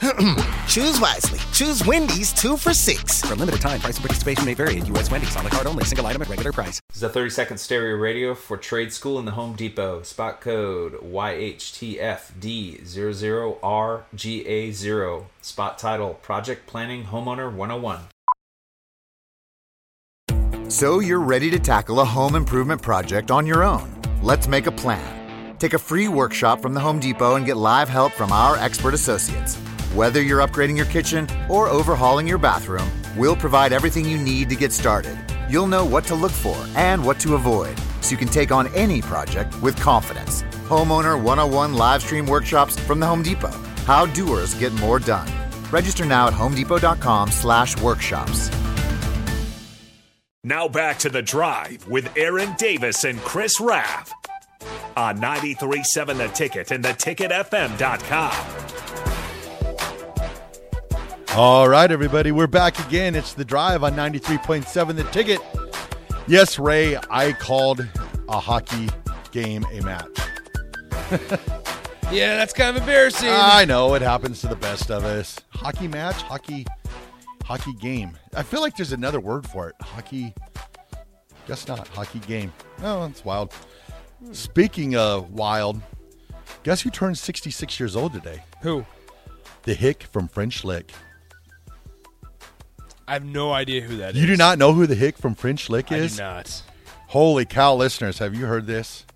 Choose wisely. Choose Wendy's two for six. For a limited time, price and participation may vary at U.S. Wendy's on the card only. Single item at regular price. This is a 30 second stereo radio for Trade School in the Home Depot. Spot code YHTFD00RGA0. Spot title Project Planning Homeowner 101. So you're ready to tackle a home improvement project on your own. Let's make a plan. Take a free workshop from the Home Depot and get live help from our expert associates. Whether you're upgrading your kitchen or overhauling your bathroom, we'll provide everything you need to get started. You'll know what to look for and what to avoid so you can take on any project with confidence. Homeowner 101 live stream workshops from the Home Depot. How doers get more done. Register now at homedepot.com/workshops. Now back to the drive with Aaron Davis and Chris Raff on 93.7 The Ticket and theticketfm.com. All right, everybody, we're back again. It's the drive on 93.7 The Ticket. Yes, Ray, I called a hockey game a match. Yeah, that's kind of embarrassing. I know it happens to the best of us. Hockey match, hockey, hockey game. I feel like there's another word for it. Hockey. Guess not. Hockey game. Oh, that's wild. Speaking of wild, guess who turned 66 years old today? Who? The Hick from French Lick. I have no idea who that is. You do not know who the Hick from French Lick I is? do not. Holy cow, listeners, have you heard this?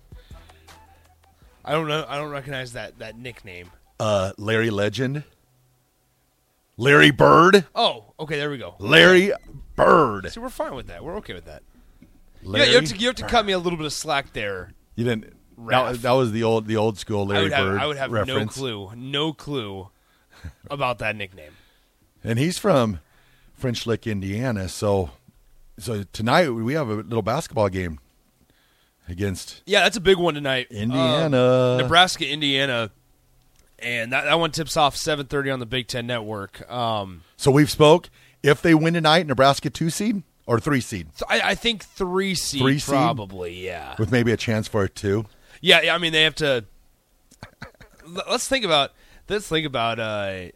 I don't know. I don't recognize that that nickname. Uh, Larry Legend. Larry Bird. Oh, okay. There we go. Larry Bird. See, we're fine with that. We're okay with that. Yeah, you have to you have to cut me a little bit of slack there. You didn't. That, that was the old the old school I Larry would have Bird I would have no clue, no clue about that nickname. And he's from French Lick, Indiana. So, so tonight we have a little basketball game against Yeah, that's a big one tonight. Indiana. Uh, Nebraska, Indiana, and that, that one tips off seven thirty on the Big Ten Network. Um, So we've spoke. If they win tonight, Nebraska two seed or three seed so I, I think three seed, Three seed? probably. Yeah, with maybe a chance for a two. yeah, yeah. I mean, they have to. Let's think about. Let's think about. Uh,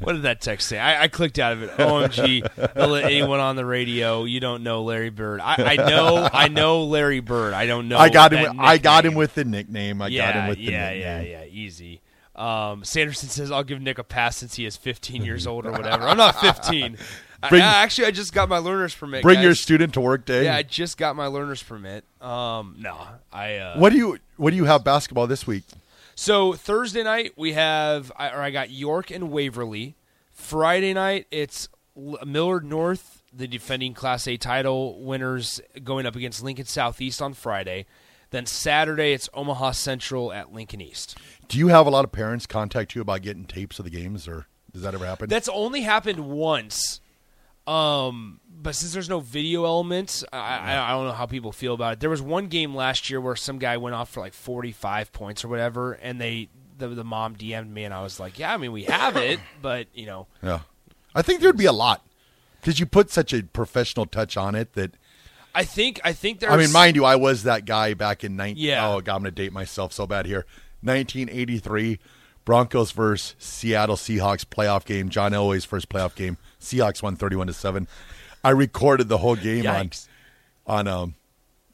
what did that text say? I, I clicked out of it. OMG! Don't let anyone on the radio. You don't know Larry Bird. I, I know. I know Larry Bird. I don't know. I got him. with- I got him with the nickname. I yeah, got him with the yeah, nickname. yeah, yeah, easy. Um, Sanderson says, "I'll give Nick a pass since he is 15 years old or whatever." I'm not 15. Bring- I, actually, I just got my learner's permit. Bring guys. your student to work day. Yeah, I just got my learner's permit. Um, no, I. Uh, what do you What do you have basketball this week? So Thursday night we have, I, or I got York and Waverly. Friday night it's Millard North, the defending Class A title winners, going up against Lincoln Southeast on Friday. Then Saturday it's Omaha Central at Lincoln East. Do you have a lot of parents contact you about getting tapes of the games, or does that ever happen? That's only happened once. Um, but since there's no video element, I, I, I don't know how people feel about it. There was one game last year where some guy went off for like 45 points or whatever, and they the, the mom DM'd me, and I was like, "Yeah, I mean, we have it, but you know, yeah, I think there'd be a lot because you put such a professional touch on it that. I think I think there's." I mean, mind you, I was that guy back in 19. Yeah. Oh, God, I'm to date myself so bad here. 1983, Broncos versus Seattle Seahawks playoff game. John Elway's first playoff game. Seahawks won 31 to seven. I recorded the whole game Yikes. on on um,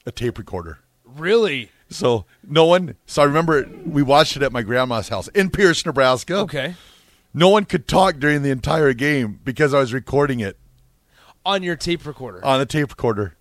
a tape recorder. really So no one. So I remember we watched it at my grandma's house in Pierce, Nebraska. okay No one could talk during the entire game because I was recording it on your tape recorder. on the tape recorder.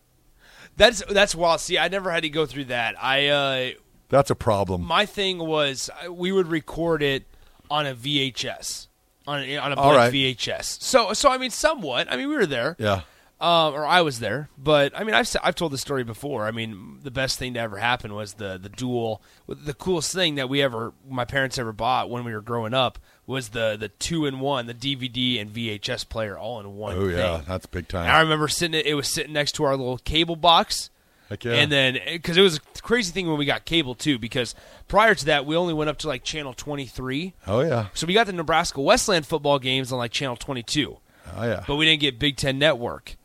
that's that's wild. See, I never had to go through that. I uh, That's a problem. my thing was uh, we would record it on a VHS, on a, on a blank right. VHS. So so I mean, somewhat. I mean, we were there. yeah. um, or I was there. But I mean, I've I've told the story before. I mean, the best thing to ever happen was the the dual. The coolest thing that we ever, my parents ever bought when we were growing up was the the two in one, the DVD and VHS player all in one. Oh yeah, that's big And I remember sitting. It was sitting next to our little cable box. Heck yeah. And then, because it was a crazy thing when we got cable too, because prior to that, we only went up to like channel 23. oh yeah, So we got the Nebraska Westland football games on like channel 22, oh yeah. but we didn't get Big Ten Network.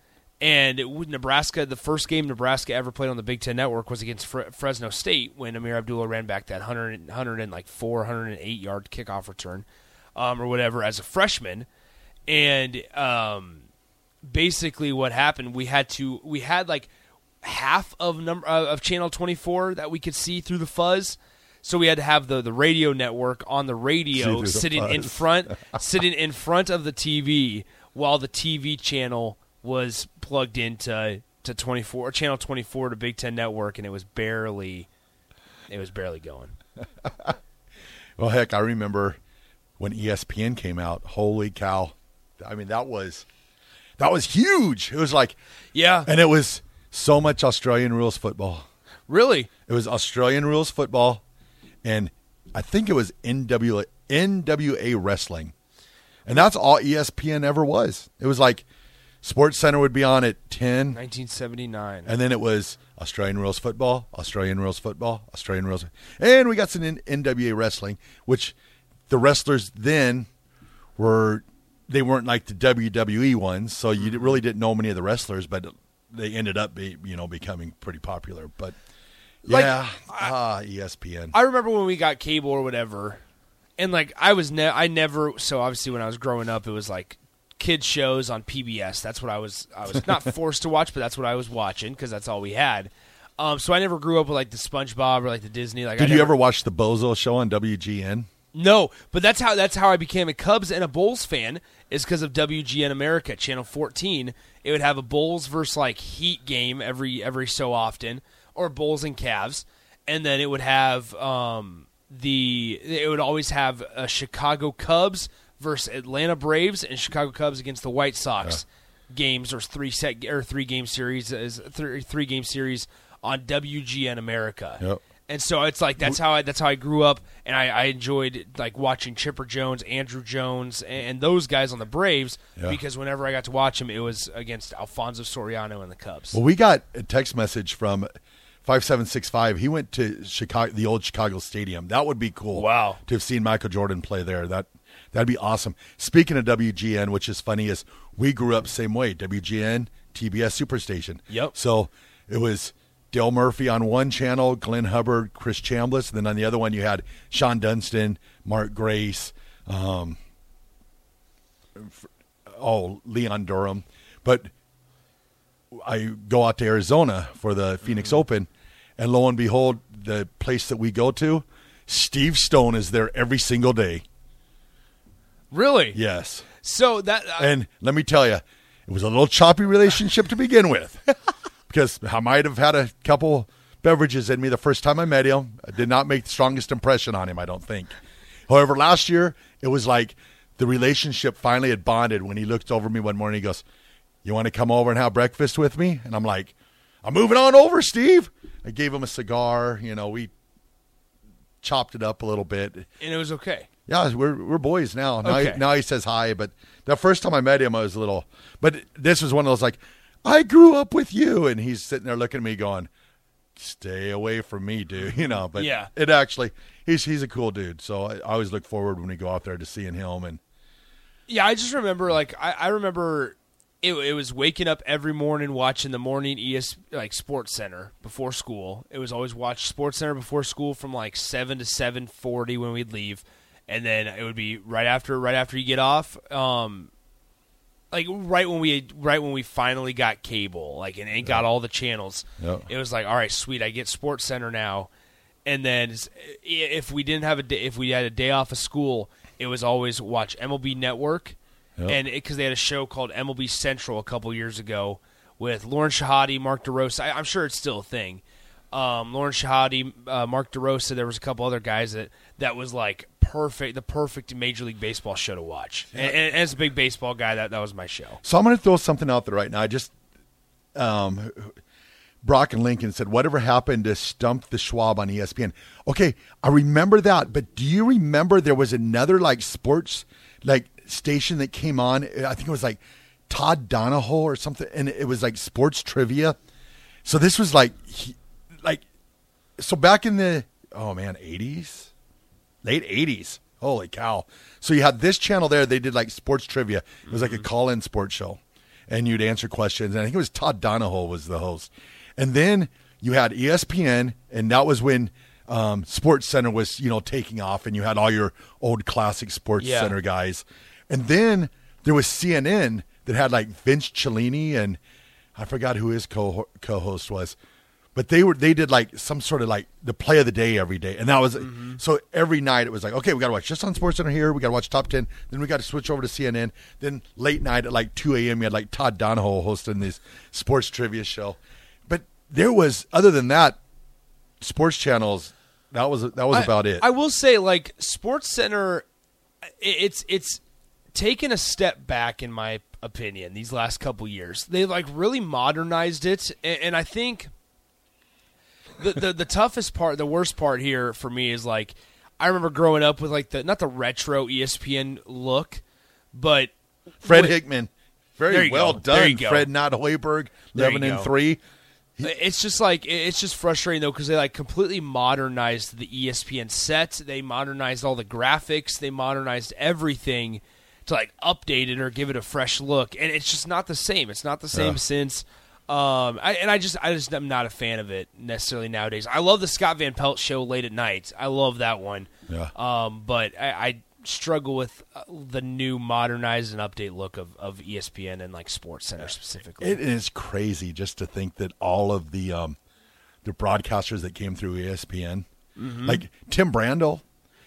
And it, with Nebraska, the first game Nebraska ever played on the Big Ten Network was against Fre- Fresno State when Ameer Abdullah ran back that 100, 100 and like 4, 108 yard kickoff return, um, or whatever as a freshman. And um, basically, what happened, we had to, we had like half of number uh, of channel 24 that we could see through the fuzz. So we had to have the, the radio network on the radio through the sitting in front sitting in front of the TV while the TV channel was plugged into to 24 channel 24 to Big 10 network and it was barely it was barely going. Well, heck, I remember when ESPN came out. Holy cow! I mean, that was that was huge. It was like, Yeah. and it was so much Australian rules football. Really? It was Australian rules football, and I think it was NWA, NWA wrestling, and that's all ESPN ever was. It was like Sports Center would be on at ten, 1979. and then it was Australian rules football, Australian rules football, Australian rules, and we got some NWA wrestling, which the wrestlers then were they weren't like the WWE ones, so you really didn't know many of the wrestlers, but they ended up be you know becoming pretty popular. But Like, yeah, ah, ESPN. I remember when we got cable or whatever, and like I was ne- I never so obviously when I was growing up it was like kids shows on PBS. That's what I was I was not forced to watch, but that's what I was watching because that's all we had. Um, so I never grew up with like the SpongeBob or like the Disney. Like, I Did you ever watch the Bozo show on WGN? No, but that's how that's how I became a Cubs and a Bulls fan is because of WGN America Channel 14. It would have a Bulls versus like Heat game every every so often, or Bulls and Cavs, and then it would have um, the it would always have a Chicago Cubs versus Atlanta Braves and Chicago Cubs against the White Sox games or three set or three game series is three three game series on WGN America. Yep. And so it's like that's how I that's how I grew up, and I, I enjoyed like watching Chipper Jones, Andruw Jones, and, and those guys on the Braves Yeah. because whenever I got to watch them, it was against Alfonso Soriano and the Cubs. Well, we got a text message from five seven six five. He went to Chicago, the old Chicago Stadium. That would be cool. Wow. to have seen Michael Jordan play there. That that'd be awesome. Speaking of WGN, which is funny, is we grew up same way. WGN, TBS Superstation. Yep. So it was Dale Murphy on one channel, Glenn Hubbard, Chris Chambliss, and then on the other one you had Shawon Dunston, Mark Grace, um, oh Leon Durham, but I go out to Arizona for the Phoenix Open, and lo and behold, the place that we go to, Steve Stone is there every single day. really? Yes, So that uh, and let me tell you, it was a little choppy relationship to begin with, because I might have had a couple beverages in me the first time I met him. I did not make the strongest impression on him, I don't think. However, last year it was like the relationship finally had bonded when he looked over me one morning. He goes, "You want to come over and have breakfast with me?" And I'm like, "I'm moving on over, Steve." I gave him a cigar. You know, we chopped it up a little bit. and it was okay. Yeah, we're we're boys now. Now, Okay. he, now he says hi, but the first time I met him, I was a little. But this was one of those like, I grew up with you, and he's sitting there looking at me, going, "Stay away from me, dude." You know. But Yeah. it actually, he's he's a cool dude. So I, I always look forward when we go out there to seeing him. And Yeah, I just remember like I, I remember it, it was waking up every morning watching the morning ES like Sports Center before school. It was always watch Sports Center before school from like seven to seven forty when we'd leave, and then it would be right after right after you get off. Um, like right when we right when we finally got cable, like and, and got all the channels. Yeah. It was like, all right, sweet, I get Sports Center now. And then if we didn't have a day, if we had a day off of school, it was always watch MLB Network, Yep. and because they had a show called MLB Central a couple years ago with Lauren Shehadi, Mark DeRosa. I, I'm sure it's still a thing. Um, Lauren Shehadi, uh, Mark DeRosa. There was a couple other guys that that was like perfect, the perfect Major League Baseball show to watch. And, and as a big baseball guy, that that was my show. so I'm going to throw something out there right now. I just, um, Brock and Lincoln said, "Whatever happened to Stump the Schwab on ESPN?" Okay, I remember that, but do you remember there was another like sports like station that came on? I think it was like Todd Donahoe or something, and it was like sports trivia. So this was like, he, like, so back in the oh man, eighties, late eighties. Holy cow! So you had this channel there. They did like sports trivia. It was like a call-in sports show, and you'd answer questions. And I think it was Todd Donahoe was the host. And then you had ESPN, and that was when um, Sports Center was you know taking off, and you had all your old classic Sports Yeah. Center guys. And then there was CNN that had like Vince Cellini and I forgot who his co co-host was, but they were they did like some sort of like the play of the day every day, and that was mm-hmm. so every night it was like okay we got to watch just on Sports Center here, we got to watch top ten, then we got to switch over to CNN, then late night at like two a.m. you had like Todd Donahoe hosting this sports trivia show, but there was other than that, sports channels that was that was I- about it. I will say, like Sports Center, it's it's taken a step back in my opinion these last couple years. They like really modernized it, and, and I think the, the the toughest part, the worst part here for me is like I remember growing up with like the not the retro ESPN look, but Fred. Hickman, very well go. Done. Fred Not Hoiberg, eleven and three. It's just like it's just frustrating though because they like completely modernized the ESPN set. They modernized all the graphics. They modernized everything to like update it or give it a fresh look, and it's just not the same. It's not the same since. Um, I, and I just I just am not a fan of it necessarily nowadays. I love the Scott Van Pelt show late at night. I love that one. Yeah. Um, but I, I struggle with uh, the new modernized and update look of, of ESPN and like Sports Center specifically. It is crazy just to think that all of the um, the broadcasters that came through ESPN, Mm-hmm. like Tim Brandel,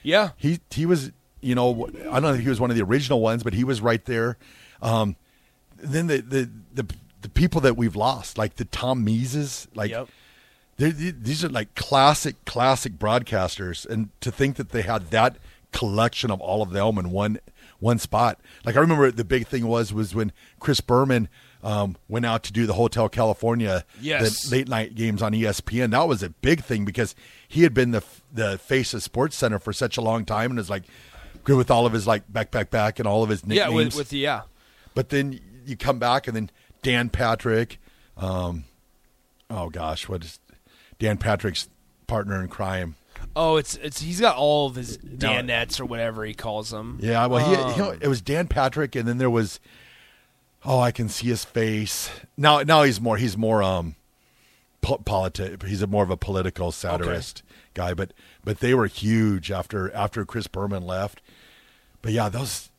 yeah. he he was you know I don't know if he was one of the original ones, but he was right there. Um, then the, the the the people that we've lost, like the Tom Meeses, like Yep. these are like classic classic broadcasters, and to think that they had that collection of all of them in one one spot. Like I remember the big thing was was when Chris Berman um, went out to do the Hotel California Yes. the late night games on ESPN. That was a big thing because he had been the the face of Sports Center for such a long time and is like good with all of his like back back back and all of his Yeah, nicknames. with, with the yeah. But then you come back and then Dan Patrick, um, oh gosh, what is Dan Patrick's partner in crime? Oh, it's it's he's got all of his. Danettes or whatever he calls them. Yeah, well, he, Um, it was Dan Patrick, and then there was, oh, I can see his face now. Now he's more he's more um, po- politi- He's a more of a political satirist guy, but but they were huge after after Chris Berman left. But yeah, those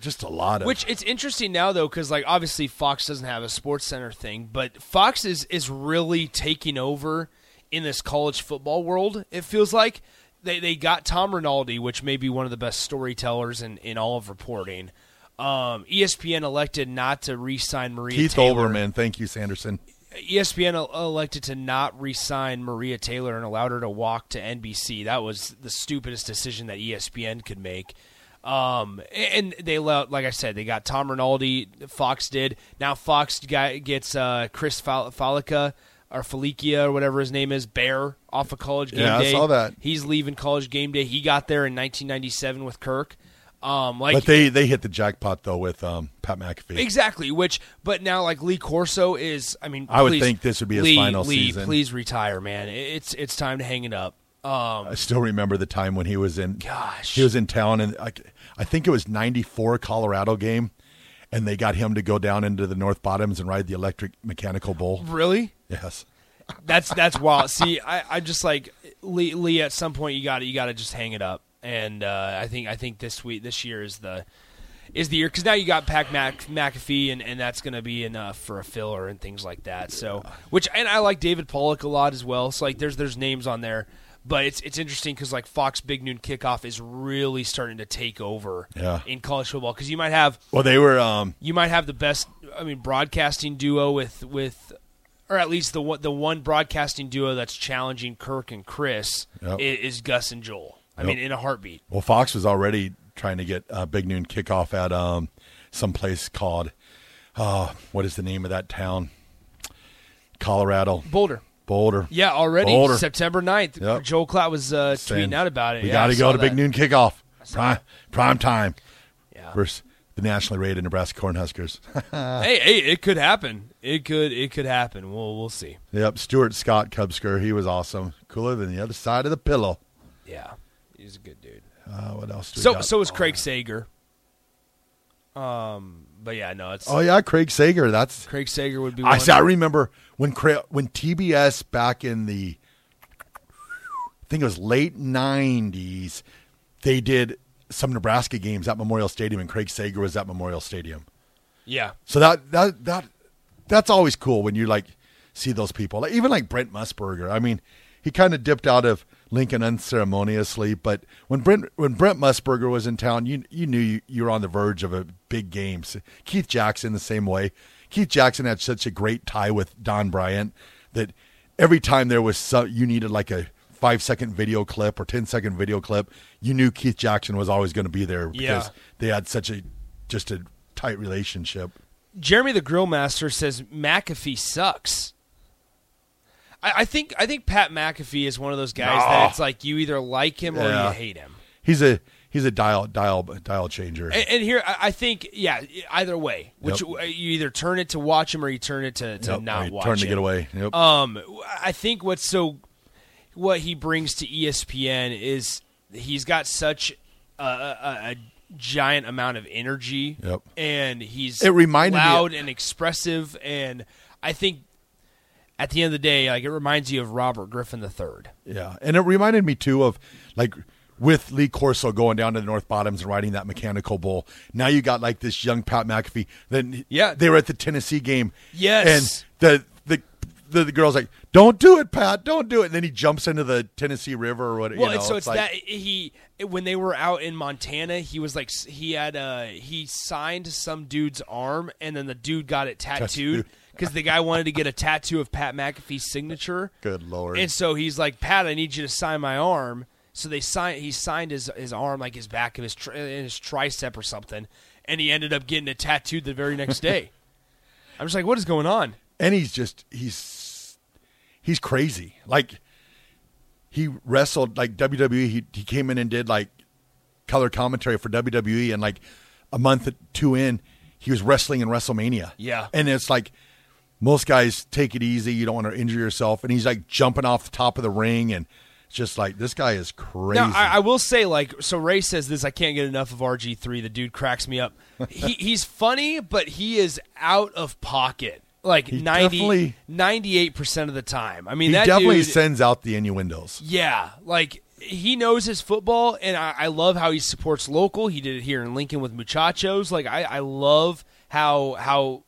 just a lot of Which it's interesting now though, because like obviously Fox doesn't have a Sports Center thing, but Fox is is really taking over in this college football world. It feels like they they got Tom Rinaldi, which may be one of the best storytellers in in all of reporting. Um, ESPN elected not to re-sign Maria Keith Taylor. Olbermann. Thank you, Sanderson. ESPN elected to not re-sign Maria Taylor and allowed her to walk to NBC. That was the stupidest decision that ESPN could make. Um, and they like I said, they got Tom Rinaldi. Fox did. Now Fox guy gets uh, Chris Fal- Fallica or Falicia or whatever his name is, Bear off of College Game Yeah, I Day. saw that. He's leaving College Game Day. He got there in 1997 with Kirk. Um, like But they they hit the jackpot though with um, Pat McAfee. Exactly. Which, but now like Lee Corso is. I mean, I would think this would be his Lee, final Lee, season. Please retire, man. It's it's time to hang it up. Um, I still remember the time when he was in. Gosh. he was in town, and I, I think it was '94 Colorado game, and they got him to go down into the North Bottoms and ride the electric mechanical bull. really? Yes, That's that's wild. See, I I just like Lee. Lee at some point you got to you got to just hang it up. And uh, I think I think this week this year is the is the year because now you got Pac Mac, McAfee and, and that's going to be enough for a filler and things like that. So which and I like David Pollack a lot as well. So like there's there's names on there, but it's it's interesting because like Fox Big Noon Kickoff is really starting to take over Yeah. in college football because you might have well, they were. Um, you might have the best I mean broadcasting duo with with or at least the one the one broadcasting duo that's challenging Kirk and Chris Yep. i- is, Gus and Joel. I Yep. mean in a heartbeat. well, Fox was already trying to get uh, Big Noon kickoff at um, some place called. Uh, what is the name of that town? Colorado, Boulder. Boulder. Yeah, already Boulder. September 9th. Yep. Joel Klatt was uh, tweeting out about it. We Yeah, got to go to Big. Noon kickoff. Prime, prime time Yeah. versus the nationally rated Nebraska Cornhuskers. hey, hey, it could happen. It could, it could happen. We'll, we'll see. yep, Stuart Scott Cubsker. He was awesome. Cooler than the other side of the pillow. Yeah, he's a good dude. Uh, what else do we So, got? so is Craig Sager. Um, but yeah, no, it's Oh yeah, Craig Sager. That's Craig Sager would be. I I remember when Cra- when TBS back in the I think it was late '90s, they did some Nebraska games at Memorial Stadium, and Craig Sager was at Memorial Stadium. Yeah, So that that that that's always cool when you like see those people. Like, even like Brent Musburger. I mean, he kind of dipped out of Lincoln unceremoniously, but when Brent when Brent Musburger was in town, you you knew you, you were on the verge of a big game. So Keith Jackson the same way. Keith Jackson had such a great tie with Don Bryant that every time there was so, you needed like a five second video clip or 10 second video clip, you knew Keith Jackson was always going to be there because Yeah. they had such a just a tight relationship. Jeremy the Grill Master says McAfee sucks. I, I think I think Pat McAfee is one of those guys No. that it's like you either like him or you hate him. He's a he's a dial dial dial changer. And, and here, I I think, yeah, either way, which Yep. you either turn it to watch him or you turn it to, to Yep, not watch turn to get away. Yep. Um, I think what's so what he brings to ESPN is he's got such a, a, a giant amount of energy, Yep. and he's It reminded me- loud and expressive, and I think at the end of the day, like it reminds you of Robert Griffin III. yeah, and it reminded me too of like with Lee Corso going down to the North Bottoms and riding that mechanical bull. Now you got like this young Pat McAfee. Then Yeah. they were at the Tennessee game. Yes. and the the. The, the girl's like, "Don't do it, Pat! Don't do it!" And then he jumps into the Tennessee River or what? Well, you know, so it's, like, that he when they were out in Montana, he was like he had uh he signed some dude's arm, and then the dude got it tattooed Tattooed. Because the guy wanted to get a tattoo of Pat McAfee's signature. Good lord! And so he's like, Pat, I need you to sign my arm. So they signed. He signed his his arm, like his back of his tri- his tricep or something, and he ended up getting it tattooed the very next day. I'm just like, what is going on? and he's just he's he's crazy. Like he wrestled like WWE. He he came in and did like color commentary for WWE, and like a month or two in, he was wrestling in WrestleMania. Yeah. and it's like most guys take it easy. You don't want to injure yourself, and he's like jumping off the top of the ring, and it's just like this guy is crazy. Now, I, I will say, like, so Ray says this. I can't get enough of RG three. The dude cracks me up. he, he's funny, but he is out of pocket. Like He 98% of the time. I mean, he definitely dude, sends out the innuendos. Yeah, like he knows his football, and I, I love how he supports local. He did it here in Lincoln with Muchachos. Like I, I love how how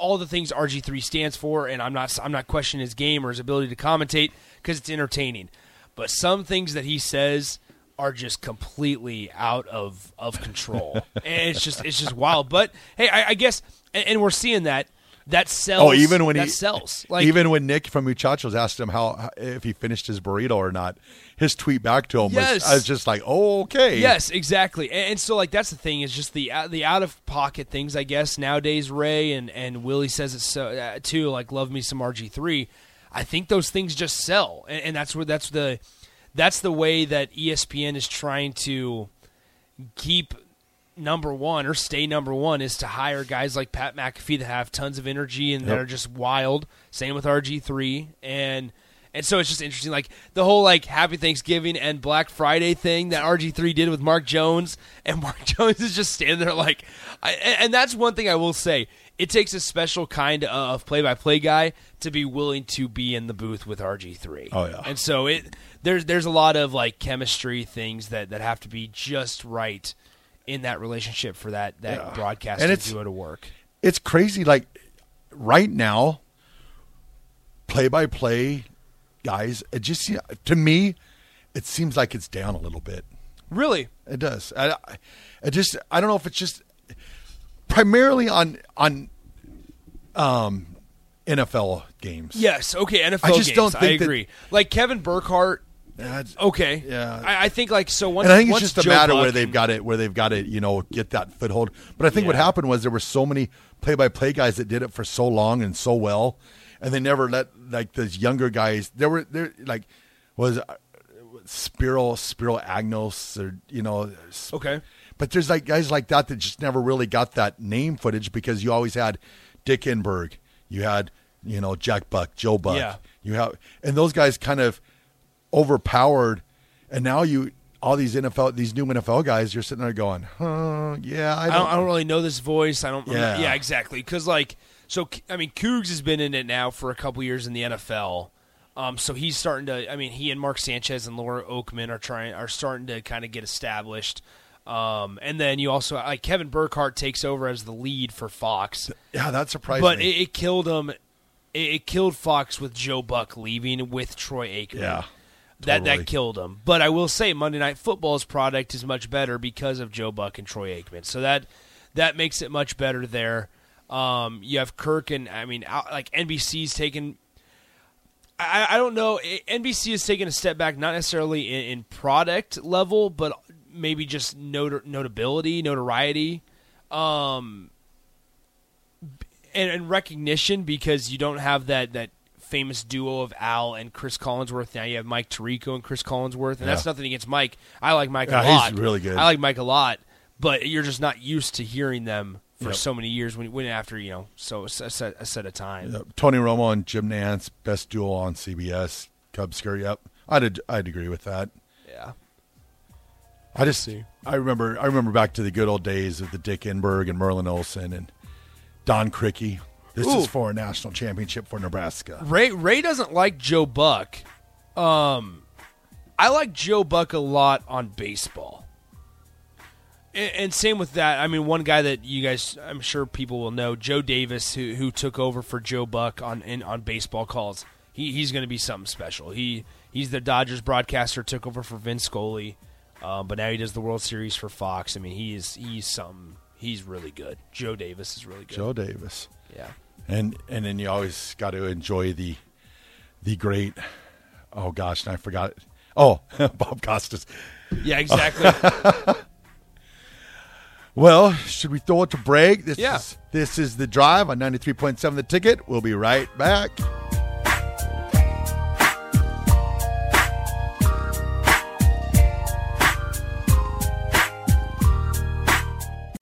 all the things RG three stands for, and I'm not I'm not questioning his game or his ability to commentate because it's entertaining. But some things that he says are just completely out of of control, and it's just it's just wild. But hey, I, I guess, and, and we're seeing that that sells. Oh, even when that he sells, like even when Nick from Muchachos asked him how if he finished his burrito or not, his tweet back to him Yes. was, I was just like, oh, okay, Yes, exactly. And, and so like that's the thing is just the out- the out of pocket things I guess nowadays. Ray and and Willie says it so uh, too. Like love me some RG three. I think those things just sell, and, and that's where that's the that's the way that ESPN is trying to keep number one or stay number one is to hire guys like Pat McAfee that have tons of energy and that are just wild. Same with RG three and and so it's just interesting, like the whole like Happy Thanksgiving and Black Friday thing that RG three did with Mark Jones, and Mark Jones is just standing there like, I, and and that's one thing I will say. It takes a special kind of play by play guy to be willing to be in the booth with RG three. Oh, yeah. and so it there's there's a lot of like chemistry things that that have to be just right in that relationship for that that Yeah. broadcast And to it's- do it to work. it's crazy. Like right now, play by play guys, it just to me, it seems like it's down a little bit. Really, It does. I, I- it just I don't know if it's just primarily on on um NFL games. yes, okay. NFL I just games, don't I think that- agree. like Kevin Burkhardt. That's- Okay. Yeah. I, I think like so. Once, and I think it's once just a Joe matter Buck where they've got it, where they've got it, you know, get that foothold. But I think what happened was there were so many play-by-play guys that did it for so long and so well, and they never let like those younger guys. There were there like was uh, Spiro Spiro Agnos or you know. Okay. But there's like guys like that that just never really got that name footage because you always had Dick Enberg, you had you know Jack Buck, Joe Buck, Yeah. you have, and those guys kind of overpowered, and now you all these NFL these new NFL guys, you're sitting there going, huh, yeah, I I don't, don't, I don't really know this voice. I don't. Yeah. Yeah, exactly. Because like, so I mean, Kugs has been in it now for a couple years in the NFL. Um, so he's starting to. I mean, he and Mark Sanchez and Laura Okmin are trying are starting to kind of get established. Um, and then you also like Kevin Burkhardt takes over as the lead for Fox, yeah, that surprised but me. it, it killed him. It, it killed Fox with Joe Buck leaving with Troy Aikman. yeah, Totally. that killed him. But I will say Monday Night Football's product is much better because of Joe Buck and Troy Aikman. So that that makes it much better there. Um, you have Kirk and I mean out- like NBC's taken. I, I don't know. NBC has taken a step back, not necessarily in, in product level, but maybe just not- notability, notoriety. Um, and, and recognition because you don't have that that famous duo of Al and Chris Collinsworth. Now you have Mike Tirico and Chris Collinsworth, and that's nothing against Mike. I like Mike Yeah, a he's really good. I like Mike a lot, but you're just not used to hearing them for Yep. so many years when when after you know so a set, a set of time. Uh, Tony Romo and Jim Nantz, best duo on CBS. Cub Scurry up. I'd I'd agree with that. Yeah. I just see. I remember I remember back to the good old days of the Dick Enberg and Merlin Olsen and Don Criqui. This Ooh. is for a national championship for Nebraska. Ray Ray doesn't like Joe Buck. Um, I like Joe Buck a lot on baseball. And, and same with that. I mean, one guy that you guys, I'm sure people will know, Joe Davis, who who took over for Joe Buck on in, on baseball calls. He he's going to be something special. He he's the Dodgers broadcaster, took over for Vince Scully, um, but now he does the World Series for Fox. I mean, he is he's something. He's really good. Joe Davis is really good. Joe Davis. Yeah. And and then you always got to enjoy the the great oh gosh, and I forgot. Oh, Bob Costas. Yeah, exactly. Well, should we throw it to break? This Yeah. is this is the drive on 93.7 the ticket. We'll be right back.